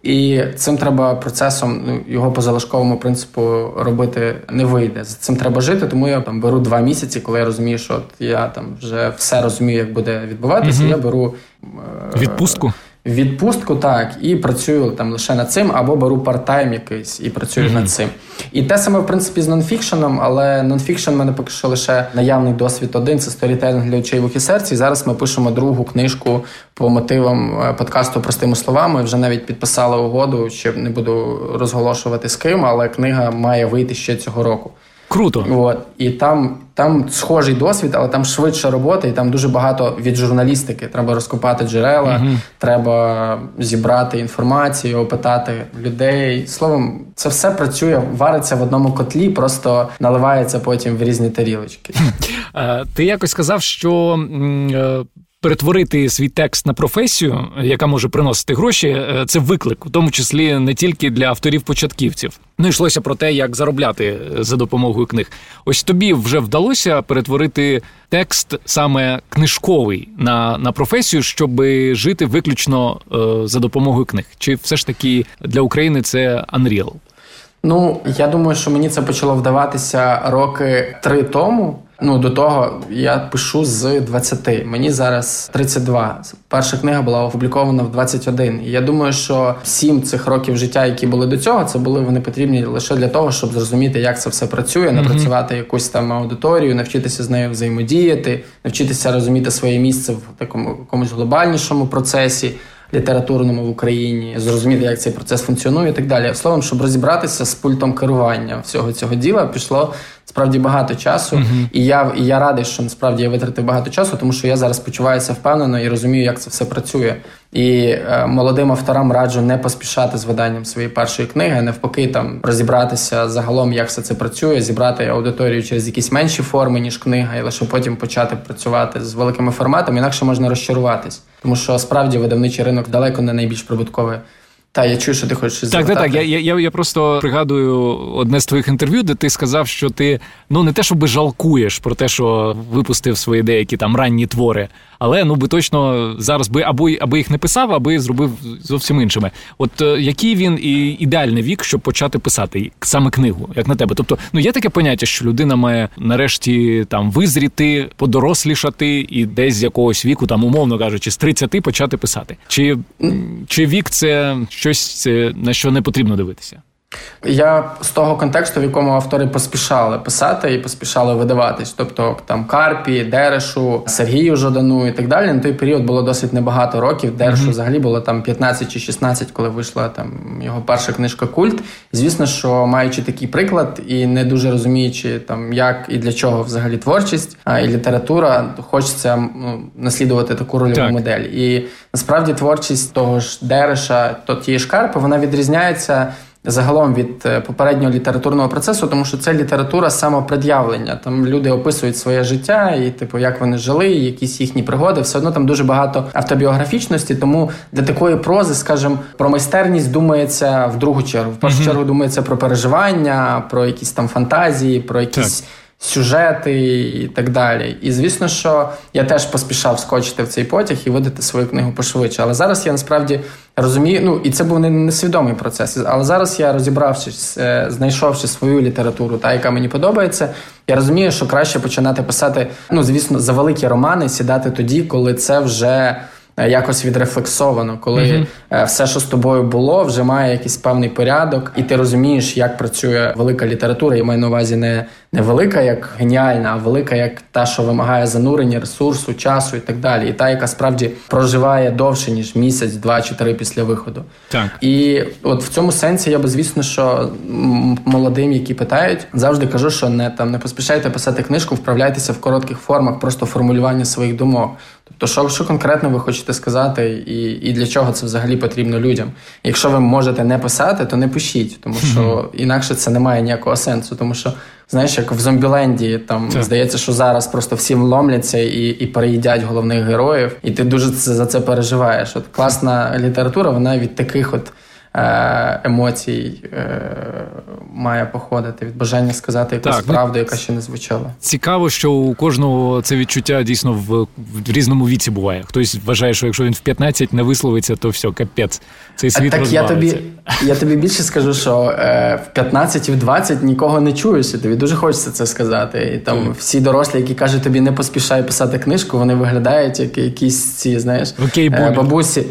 B: І цим треба процесом ну, його по залишковому принципу робити не вийде. З цим треба жити, тому я там беру два місяці, коли я розумію, що от я там вже все розумію, як буде відбуватися.
C: Угу.
B: Я беру
C: е- відпустку
B: відпустку, так, і працюю там лише над цим, або беру part-time якийсь і працюю mm-hmm. над цим. І те саме, в принципі, з нонфікшеном, але нонфікшн в мене поки що лише наявний досвід один це сторітелінг для очей вух і серця. І зараз ми пишемо другу книжку по мотивам е, подкасту простими словами. Вже навіть підписали угоду, що не буду розголошувати з ким, але книга має вийти ще цього року.
C: Круто.
B: От. І там там схожий досвід, але там швидша робота, і там дуже багато від журналістики. Треба розкопати джерела, uh треба зібрати інформацію, опитати людей. Словом, це все працює, вариться в одному котлі, просто наливається потім в різні тарілочки.
C: Е, ти якось сказав, що е, перетворити свій текст на професію, яка може приносити гроші, е, це виклик, у тому числі не тільки для авторів-початківців. Ну йшлося про те, як заробляти е, за допомогою книг. Ось тобі вже вдалося перетворити текст саме книжковий на на професію, щоб жити виключно е, за допомогою книг. Чи все ж таки для України це Unreal?
B: Ну я думаю, що мені це почало вдаватися роки три тому. Ну до того я пишу з 20. Мені зараз 32. Перша книга була опублікована в 21. І я думаю, що сім цих років життя, які були до цього, це були вони потрібні лише для того, щоб зрозуміти, як це все працює, напрацювати якусь там аудиторію, навчитися з нею взаємодіяти, навчитися розуміти своє місце в такому якомусь глобальнішому процесі літературному в Україні, зрозуміти, як цей процес функціонує, і так далі. Словом, щоб розібратися з пультом керування всього цього діла, пішло справді багато часу, uh-huh. і я і я радий, що насправді я витратив багато часу, тому що я зараз почуваюся впевнено і розумію, як це все працює. І е, молодим авторам раджу не поспішати з виданням своєї першої книги, а навпаки, там розібратися загалом, як все це працює, зібрати аудиторію через якісь менші форми ніж книга, і лише потім почати працювати з великими форматами. Інакше можна розчаруватись, тому що справді видавничий ринок далеко не найбільш прибутковий. Та я чую, що ти хочеш
C: так, так, так. Я я, я просто пригадую одне з твоїх інтерв'ю, де ти сказав, що ти ну не те, щоб жалкуєш про те, що випустив свої деякі там ранні твори, але ну би точно зараз би або аби їх не писав, аби зробив зовсім іншими. От е, який він і ідеальний вік, щоб почати писати саме книгу, як на тебе? Тобто, ну є таке поняття, що людина має нарешті там визріти, подорослішати і десь з якогось віку, там умовно кажучи, з 30 почати писати. Чи, Чи вік це щось, на що не потрібно дивитися?
B: Я з того контексту, в якому автори поспішали писати і поспішали видаватись. Тобто там Карпі, Дерешу, Сергію Жодану і так далі. На той період було досить небагато років. Дерешу mm-hmm. взагалі було там 15 чи 16, коли вийшла там його перша книжка Культ. Звісно, що маючи такий приклад і не дуже розуміючи, там як і для чого взагалі творчість а, і література, хочеться ну, наслідувати таку рольову так. модель. І насправді творчість того ж Дереша, то тієї ж Карпи, вона відрізняється загалом від е, попереднього літературного процесу, тому що це література самопред'явлення. Там люди описують своє життя і, типу, як вони жили, якісь їхні пригоди. Все одно там дуже багато автобіографічності. Тому для такої прози, скажімо, про майстерність думається в другу чергу. В першу mm-hmm. чергу думається про переживання, про якісь там фантазії, про якісь. Так сюжети і так далі. І звісно, що я теж поспішав скочити в цей потяг і видати свою книгу пошвидше. Але зараз я насправді розумію, ну і це був не несвідомий процес. Але зараз я розібравшись, е, знайшовши свою літературу, та яка мені подобається, я розумію, що краще починати писати, ну звісно, за великі романи, сідати тоді, коли це вже. Е, якось відрефлексовано, коли. Все, що з тобою було, вже має якийсь певний порядок, і ти розумієш, як працює велика література. Я маю на увазі не не велика, як геніальна, а велика, як та, що вимагає занурення, ресурсу, часу і так далі. І та, яка справді проживає довше ніж місяць, два чи три після виходу.
C: Так
B: і от в цьому сенсі я би звісно, що молодим, які питають, завжди кажу, що не там не поспішайте писати книжку, вправляйтеся в коротких формах, просто формулювання своїх думок. Тобто, що що конкретно ви хочете сказати, і і для чого це взагалі потрібно людям? Якщо ви можете не писати, то не пишіть, тому що інакше це не має ніякого сенсу, тому що знаєш, як в Зомбіленді, там це. здається, що зараз просто всі вломляться і і переїдять головних героїв, і ти дуже за це переживаєш. От класна література, вона від таких от. Е, емоцій е, має походити від бажання сказати якусь так, ну, правду, яка ще не звучала.
C: Цікаво, що у кожного це відчуття дійсно в, в різному віці буває. Хтось вважає, що якщо він в 15 не висловиться, то все, капець. Цей світ
B: Так я тобі я тобі більше скажу, що е, в 15 і в 20 нікого не чуєш, і тобі дуже хочеться це сказати. І там mm. всі дорослі, які кажуть, тобі не поспішай писати книжку, вони виглядають як якісь ці, знаєш,
C: okay,
B: е, бабусі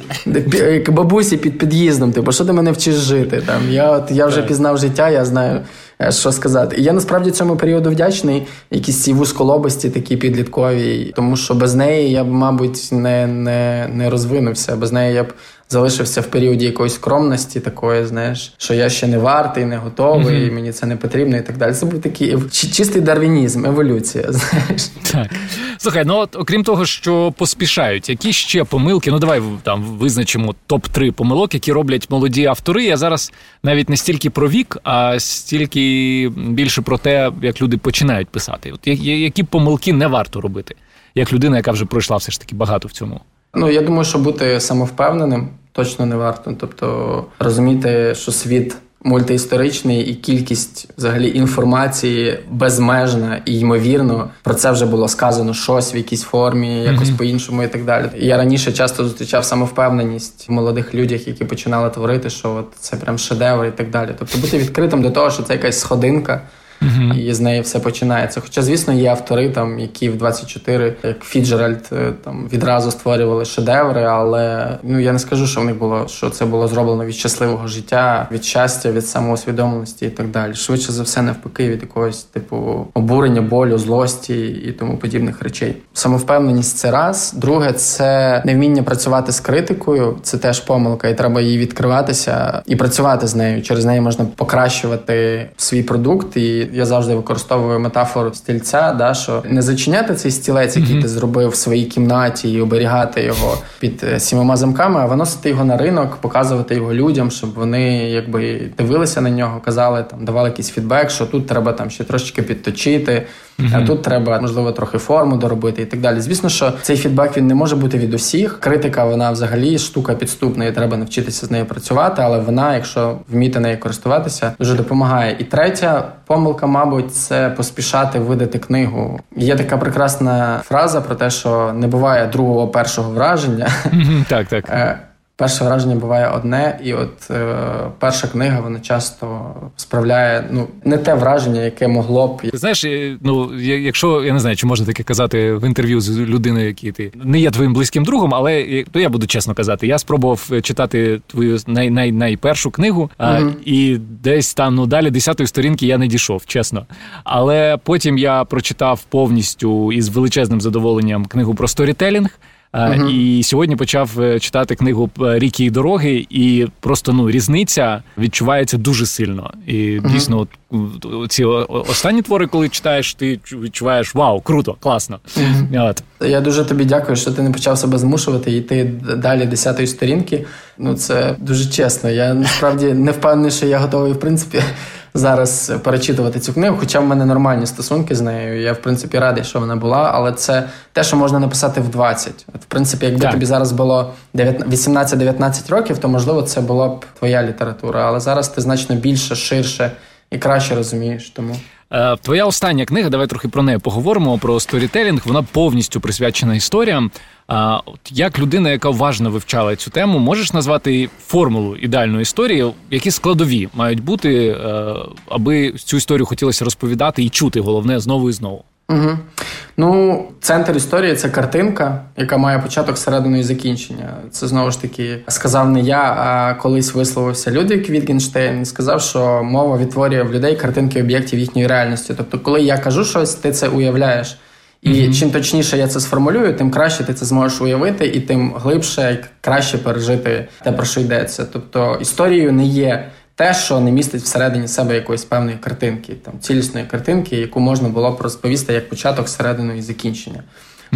B: бабусі під під'їздом. Типу, що ти мене вчиш жити? Там Я от я вже пізнав життя, я знаю. Е, що сказати, і я насправді цьому періоду вдячний, якісь ці вузколобості, такі підліткові, тому що без неї я б, мабуть, не не, не розвинувся. Без неї я б залишився в періоді якоїсь скромності, такої, знаєш, що я ще не вартий, не готовий, mm-hmm. і мені це не потрібно, і так далі. Це був такий чистий дарвінізм, еволюція. <laughs> Знаєш,
C: так слухай, ну от окрім того, що поспішають, які ще помилки? Ну давай там визначимо топ 3 помилок, які роблять молоді автори. Я зараз навіть не стільки про вік, а стільки більше про те, як люди починають писати. От які помилки не варто робити, як людина, яка вже пройшла все ж таки багато в цьому.
B: Ну я думаю, що бути самовпевненим точно не варто. Тобто розуміти, що світ мультиісторичний і кількість взагалі інформації безмежна і ймовірно про це вже було сказано щось в якійсь формі, якось mm-hmm. по-іншому і так далі. Я раніше часто зустрічав самовпевненість в молодих людях, які починали творити, що от це прям шедевр і так далі. Тобто бути відкритим до того, що це якась сходинка. Uh-huh. І з неї все починається. Хоча, звісно, є автори, там, які в 24, як Фіджеральд, е, там відразу створювали шедеври, але ну я не скажу, що в них було, що це було зроблено від щасливого життя, від щастя, від самоусвідомленості і так далі. Швидше за все, навпаки, від якогось типу обурення, болю, злості і тому подібних речей. Самовпевненість це раз. Друге, це невміння працювати з критикою. Це теж помилка, і треба її відкриватися і працювати з нею. Через неї можна покращувати свій продукт і я завжди використовую метафору стільця, да, що не зачиняти цей стілець, який mm-hmm. ти зробив в своїй кімнаті, і оберігати його під е, сімома замками, а виносити його на ринок, показувати його людям, щоб вони якби дивилися на нього, казали там, давали якийсь фідбек, що тут треба там ще трошечки підточити. Uh-huh. А тут треба можливо трохи форму доробити і так далі. Звісно, що цей фідбек він не може бути від усіх. Критика, вона взагалі штука підступна, і треба навчитися з нею працювати. Але вона, якщо вміти нею користуватися, дуже допомагає. І третя помилка, мабуть, це поспішати видати книгу. Є така прекрасна фраза про те, що не буває другого першого враження.
C: Так, так. Е,
B: перше враження буває одне, і от е, перша книга вона часто справляє ну не те враження, яке могло б
C: Ти знаєш. Ну якщо я не знаю, чи можна таке казати в інтерв'ю з людиною, який ти не є твоїм близьким другом, але то я буду чесно казати. Я спробував читати твою най, най, найпершу книгу, а, і десь там ну далі десятої сторінки я не дійшов, чесно. Але потім я прочитав повністю із величезним задоволенням книгу про сторітелінг. Uh-huh. І сьогодні почав е, читати книгу е, Ріки і дороги, і просто ну різниця відчувається дуже сильно. І uh-huh. дійсно, от, ці останні твори, коли читаєш, ти відчуваєш вау, круто, класно.
B: Uh-huh. От. Я дуже тобі дякую, що ти не почав себе змушувати і йти далі десятої сторінки. Ну це дуже чесно. Я насправді не впевнений, що я готовий в принципі зараз перечитувати цю книгу, хоча в мене нормальні стосунки з нею. Я в принципі радий, що вона була, але це те, що можна написати в 20. От, В принципі, якби так. тобі зараз було 18-19 років, то можливо це була б твоя література. Але зараз ти значно більше, ширше і краще розумієш. Тому.
C: Е, твоя остання книга, давай трохи про неї поговоримо. Про сторітелінг. Вона повністю присвячена історіям. А от як людина, яка уважно вивчала цю тему, можеш назвати формулу ідеальної історії, які складові мають бути, е, аби цю історію хотілося розповідати і чути головне знову і знову.
B: Угу. Ну, центр історії це картинка, яка має початок середину і закінчення. Це знову ж таки сказав не я, а колись висловився Людвік Вітгенштейн. Сказав, що мова відтворює в людей картинки об'єктів їхньої реальності. Тобто, коли я кажу щось, ти це уявляєш. І mm-hmm. чим точніше я це сформулюю, тим краще ти це зможеш уявити, і тим глибше і краще пережити те, про що йдеться. Тобто історією не є те, що не містить всередині себе якоїсь певної картинки, там цілісної картинки, яку можна було б розповісти як початок, середину і закінчення.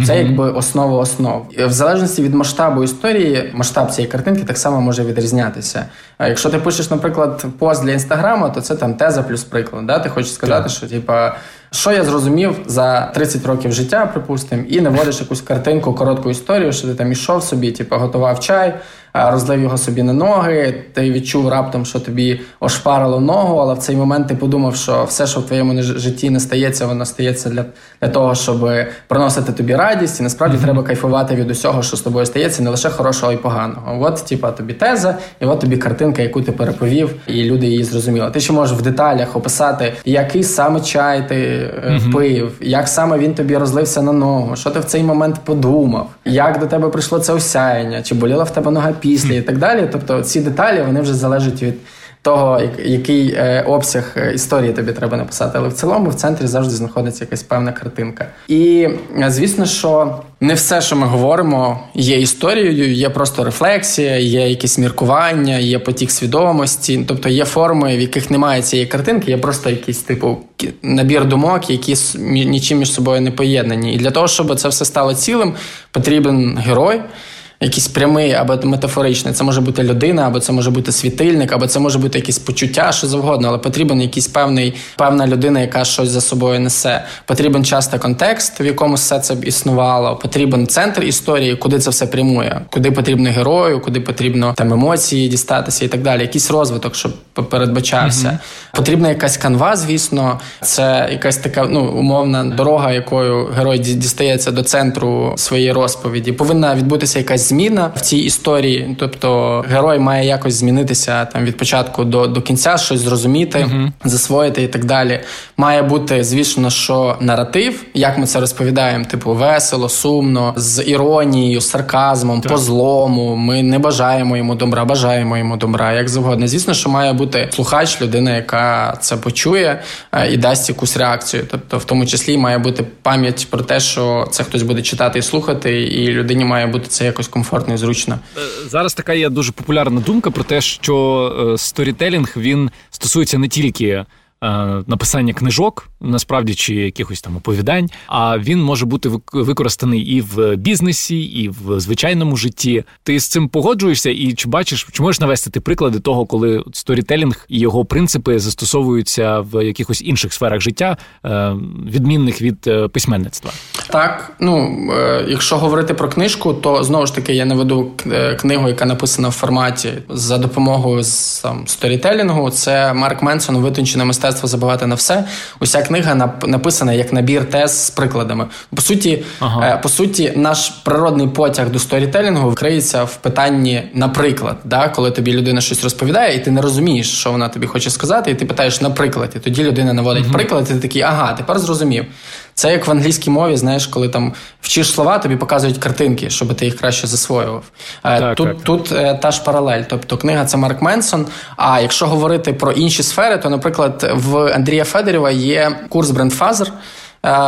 B: Це якби основа основ. В залежності від масштабу історії, масштаб цієї картинки так само може відрізнятися. А якщо ти пишеш, наприклад, пост для інстаграму, то це там теза плюс приклад. Да? Ти хочеш сказати, що типа. Що я зрозумів за 30 років життя, припустимо, і наводиш якусь картинку, коротку історію, що ти там ішов собі, типу, готував чай, розлив його собі на ноги. Ти відчув раптом, що тобі ошпарило ногу, але в цей момент ти подумав, що все, що в твоєму житті не стається, воно стається для для того, щоб приносити тобі радість, і насправді mm-hmm. треба кайфувати від усього, що з тобою стається, не лише хорошого і поганого. От, типа, тобі теза, і от тобі картинка, яку ти переповів, і люди її зрозуміли. Ти ще можеш в деталях описати, який саме чай ти mm-hmm. пив, як саме він тобі розлився на ногу, що ти в цей момент подумав, як до тебе прийшло це осяяння, чи боліла в тебе нога після, і так далі. Тобто ці деталі вони вже залежать від того, який е, обсяг е, історії тобі треба написати. Але в цілому в центрі завжди знаходиться якась певна картинка. І е, звісно, що не все, що ми говоримо, є історією, є просто рефлексія, є якісь міркування, є потік свідомості, тобто є форми, в яких немає цієї картинки, є просто якийсь типу набір думок, які нічим між собою не поєднані. І для того, щоб це все стало цілим, потрібен герой якийсь прямий або метафоричний. Це може бути людина, або це може бути світильник, або це може бути якісь почуття, що завгодно, але потрібен якийсь певний певна людина, яка щось за собою несе. Потрібен часто контекст, в якому все це б існувало. Потрібен центр історії, куди це все прямує, куди потрібно герою, куди потрібно там емоції дістатися і так далі. Якийсь розвиток, щоб передбачався. Mm-hmm. Потрібна якась канва, звісно, це якась така ну умовна дорога, якою герой дістається до центру своєї розповіді. Повинна відбутися якась зміна в цій історії. Тобто герой має якось змінитися там від початку до до кінця, щось зрозуміти, uh-huh. засвоїти і так далі. Має бути, звісно, що наратив, як ми це розповідаємо, типу весело, сумно, з іронією, сарказмом, так. по злому. Ми не бажаємо йому добра, бажаємо йому добра, як завгодно. Звісно, що має бути слухач, людина, яка це почує е, і дасть якусь реакцію. Тобто, в тому числі має бути пам'ять про те, що це хтось буде читати і слухати, і людині має бути це якось комфортно і зручно.
C: Е, зараз така є дуже популярна думка про те, що е, сторітелінг він стосується не тільки. Написання книжок, насправді чи якихось там оповідань, а він може бути використаний і в бізнесі, і в звичайному житті. Ти з цим погоджуєшся, і чи бачиш, чи можеш навести ти приклади того, коли сторітелінг і його принципи застосовуються в якихось інших сферах життя, е, відмінних від е, письменництва?
B: Так, ну якщо говорити про книжку, то знову ж таки я наведу книгу, яка написана в форматі за допомогою там, сторітелінгу. Це Марк Менсон витончене мистецтво забивати на все. Уся книга написана як набір тез з прикладами. По суті, ага. Е, по суті, наш природний потяг до сторітелінгу вкриється в питанні, наприклад, да, коли тобі людина щось розповідає, і ти не розумієш, що вона тобі хоче сказати, і ти питаєш наприклад, і тоді людина наводить угу. приклад, і ти такий, ага, тепер зрозумів. Це як в англійській мові, знаєш, коли там вчиш слова, тобі показують картинки, щоб ти їх краще засвоював. Е, так, тут так. тут е, та ж паралель. Тобто книга це Марк Менсон. А якщо говорити про інші сфери, то, наприклад, в Андрія Федорєва є курс Брендфазер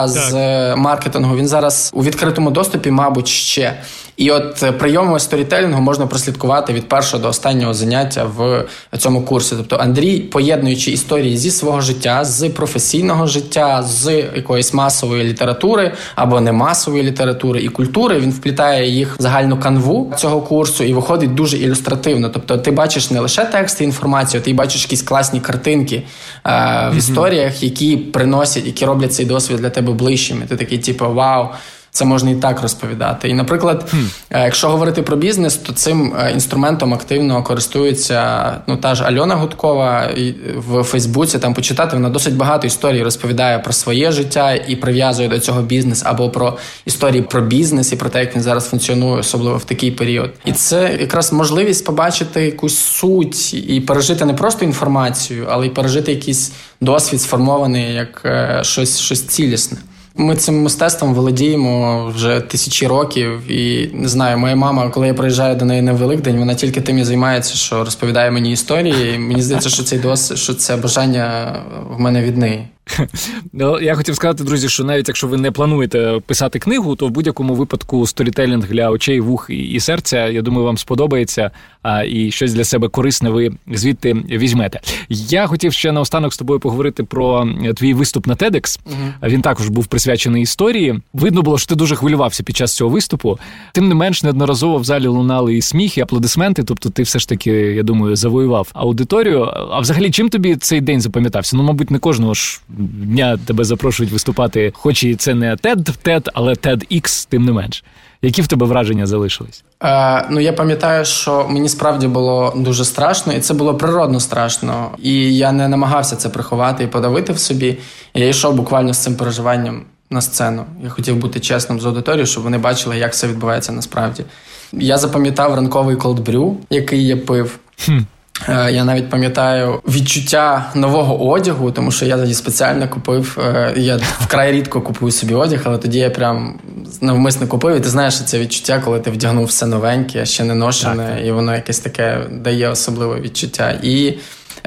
B: з так. маркетингу. Він зараз у відкритому доступі, мабуть, ще. І от е, прийоми сторітелінгу можна прослідкувати від першого до останнього заняття в цьому курсі. Тобто Андрій, поєднуючи історії зі свого життя, з професійного життя, з якоїсь масової літератури або не масової літератури і культури, він вплітає їх в загальну канву цього курсу і виходить дуже ілюстративно. Тобто, ти бачиш не лише тексти, інформацію, ти бачиш якісь класні картинки е, в mm-hmm. історіях, які приносять, які роблять цей досвід для тебе ближчими. Ти такий, типу, вау це можна і так розповідати. І, наприклад, hmm. якщо говорити про бізнес, то цим е, інструментом активно користується ну та ж Альона Гудкова в Фейсбуці. Там почитати вона досить багато історій розповідає про своє життя і прив'язує до цього бізнес, або про історії про бізнес і про те, як він зараз функціонує, особливо в такий період. І це якраз можливість побачити якусь суть і пережити не просто інформацію, але й пережити якийсь досвід сформований як е, щось, щось цілісне. Ми цим мистецтвом володіємо вже тисячі років, і не знаю, моя мама, коли я приїжджаю до неї на Великдень, вона тільки тим і займається, що розповідає мені історії. І Мені здається, що цей досвід, що це бажання в мене від неї. <laughs>
C: Ну, Я хотів сказати, друзі, що навіть якщо ви не плануєте писати книгу, то в будь-якому випадку сторітелінг для очей, вух і серця, я думаю, вам сподобається і щось для себе корисне ви звідти візьмете. Я хотів ще наостанок з тобою поговорити про твій виступ на TEDx. Угу. Він також був присвячений історії. Видно було, що ти дуже хвилювався під час цього виступу. Тим не менш, неодноразово в залі лунали і сміх, і аплодисменти. Тобто, ти все ж таки, я думаю, завоював аудиторію. А взагалі, чим тобі цей день запам'ятався? Ну, мабуть, не кожного ж дня тебе запрошують виступати, хоч і це не TED, TED, але TEDx, тим не менш. Які в тебе враження залишились?
B: Е, Ну я пам'ятаю, що мені справді було дуже страшно, і це було природно страшно. І я не намагався це приховати і подавити в собі. Я йшов буквально з цим переживанням на сцену. Я хотів бути чесним з аудиторією, щоб вони бачили, як все відбувається насправді. Я запам'ятав ранковий колдбрю, який я пив. Хм. Е, я навіть пам'ятаю відчуття нового одягу, тому що я тоді спеціально купив. Е, я вкрай рідко купую собі одяг, але тоді я прям навмисно купив. І ти знаєш, це відчуття, коли ти вдягнув все новеньке, ще не ношене, так. і воно якесь таке дає особливе відчуття. І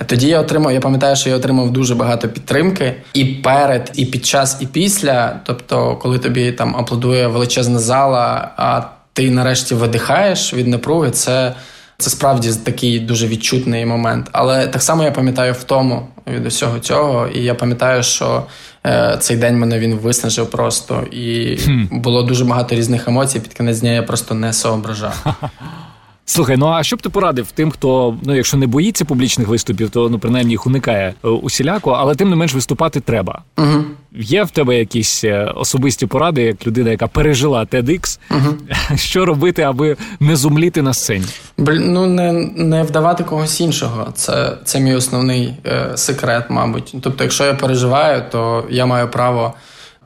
B: тоді я отримав, я пам'ятаю, що я отримав дуже багато підтримки і перед, і під час, і після. Тобто, коли тобі там аплодує величезна зала, а ти нарешті видихаєш від напруги, це. Це справді такий дуже відчутний момент. Але так само я пам'ятаю втому від усього цього, і я пам'ятаю, що е, цей день мене він виснажив просто, і було дуже багато різних емоцій. Під кінець дня я просто не соображав. <laughs>
C: Слухай, ну а що б ти порадив тим, хто ну, якщо не боїться публічних виступів, то ну принаймні їх уникає е, усіляко, але тим не менш виступати треба. Угу. Є в тебе якісь е, особисті поради, як людина, яка пережила TEDx, угу. <laughs> що робити, аби не зумліти на сцені?
B: Блін, ну не не вдавати когось іншого. Це це мій основний е, секрет, мабуть. Тобто, якщо я переживаю, то я маю право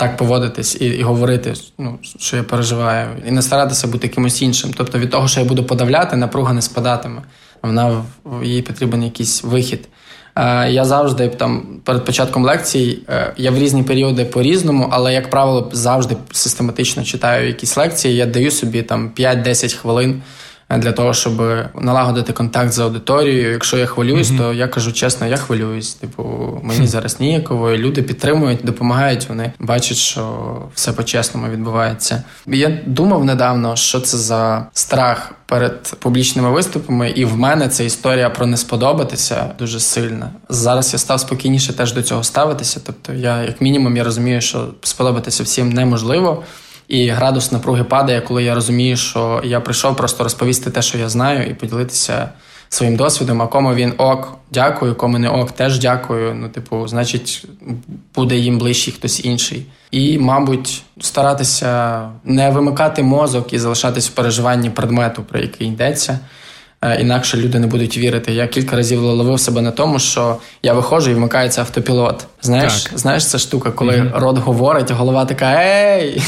B: так поводитись і і говорити, ну, що я переживаю, і не старатися бути якимось іншим. Тобто від того, що я буду подавляти, напруга не спадатиме. Вона їй потрібен якийсь вихід. Е, я завжди там перед початком лекцій, е, я в різні періоди по-різному, але, як правило, завжди систематично читаю якісь лекції. Я даю собі там 5-10 хвилин для того, щоб налагодити контакт з аудиторією. Якщо я хвилююсь, mm-hmm. то я кажу чесно, я хвилююсь. Типу, мені зараз ніяково, і люди підтримують, допомагають. Вони бачать, що все по-чесному відбувається. Я думав недавно, що це за страх перед публічними виступами, і в мене це історія про не сподобатися дуже сильна. Зараз я став спокійніше теж до цього ставитися. Тобто, я, як мінімум, я розумію, що сподобатися всім неможливо. І градус напруги падає, коли я розумію, що я прийшов просто розповісти те, що я знаю, і поділитися своїм досвідом. А кому він ок, дякую, кому не ок, теж дякую. Ну, типу, значить, буде їм ближчий хтось інший. І, мабуть, старатися не вимикати мозок і залишатись в переживанні предмету, про який йдеться. Е, інакше люди не будуть вірити. Я кілька разів ловив себе на тому, що я виходжу і вмикається автопілот. Знаєш, так. знаєш, ця штука, коли mm рот говорить, голова така Ей!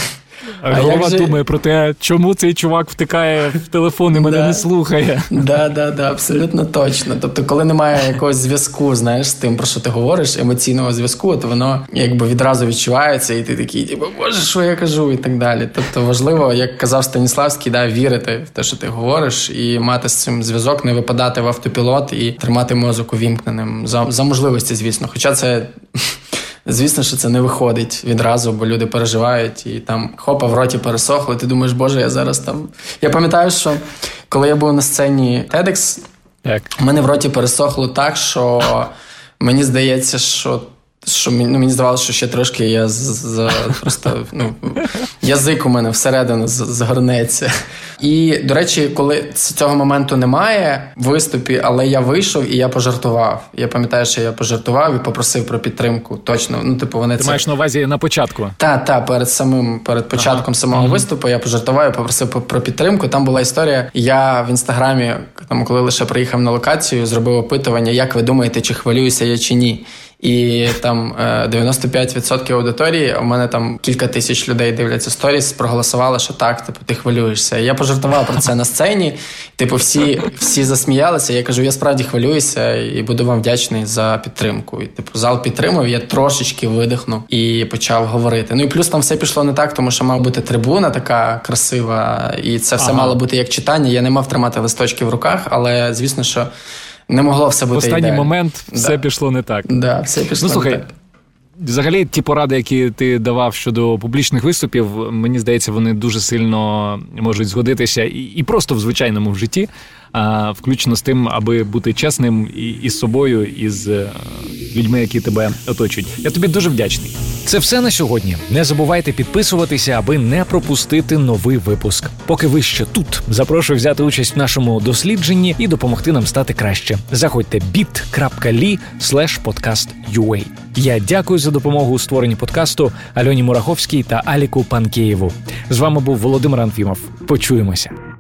C: А Голова же... думає про те, чому цей чувак втикає в телефон і мене да. не слухає.
B: Да, да, да, абсолютно точно. Тобто, коли немає якогось зв'язку, знаєш, з тим, про що ти говориш, емоційного зв'язку, то воно якби відразу відчувається, і ти такий, типу, боже, що я кажу, і так далі. Тобто важливо, як казав Станіславський, да, вірити в те, що ти говориш, і мати з цим зв'язок, не випадати в автопілот і тримати мозок увімкненим за, за можливості, звісно. Хоча це. Звісно, що це не виходить відразу, бо люди переживають і там хопа в роті пересохло. Ти думаєш, боже, я зараз там. Я пам'ятаю, що коли я був на сцені TEDx, в мене в роті пересохло так, що мені здається, що. Що ну, мені здавалося, що ще трошки я з, з просто ну, язик у мене всередину згорнеться. І до речі, коли цього моменту немає в виступі, але я вийшов і я пожартував. Я пам'ятаю, що я пожартував і попросив про підтримку. Точно, ну типу, вони
C: ти
B: це...
C: маєш на увазі на початку.
B: Так, та перед самим перед початком ага. самого mm-hmm. виступу я пожартував, і попросив про підтримку. Там була історія. Я в інстаграмі, там коли лише приїхав на локацію, зробив опитування, як ви думаєте, чи хвилююся я чи ні. І там 95% е, аудиторії, у мене там кілька тисяч людей дивляться сторіс, проголосували, що так, типу, ти хвилюєшся. Я пожартував про це на сцені. Типу, всі всі засміялися. Я кажу, я справді хвилююся і буду вам вдячний за підтримку. І типу, зал підтримав, я трошечки видихнув і почав говорити. Ну і плюс там все пішло не так, тому що мав бути трибуна така красива, і це все ага. мало бути як читання. Я не мав тримати листочки в руках, але звісно, що не могло все бути. В
C: останній
B: ідеально.
C: момент все да. пішло не так.
B: Да, все пішло
C: ну, слухай,
B: не так.
C: Взагалі, ті поради, які ти давав щодо публічних виступів, мені здається, вони дуже сильно можуть згодитися і, і просто в звичайному житті включно з тим, аби бути чесним і із собою, і з е, людьми, які тебе оточують. Я тобі дуже вдячний. Це все на сьогодні. Не забувайте підписуватися, аби не пропустити новий випуск. Поки ви ще тут, запрошую взяти участь в нашому дослідженні і допомогти нам стати краще. Заходьте bit.ly podcast.ua. Я дякую за допомогу у створенні подкасту Альоні Мураховській та Аліку Панкеєву. З вами був Володимир Анфімов. Почуємося.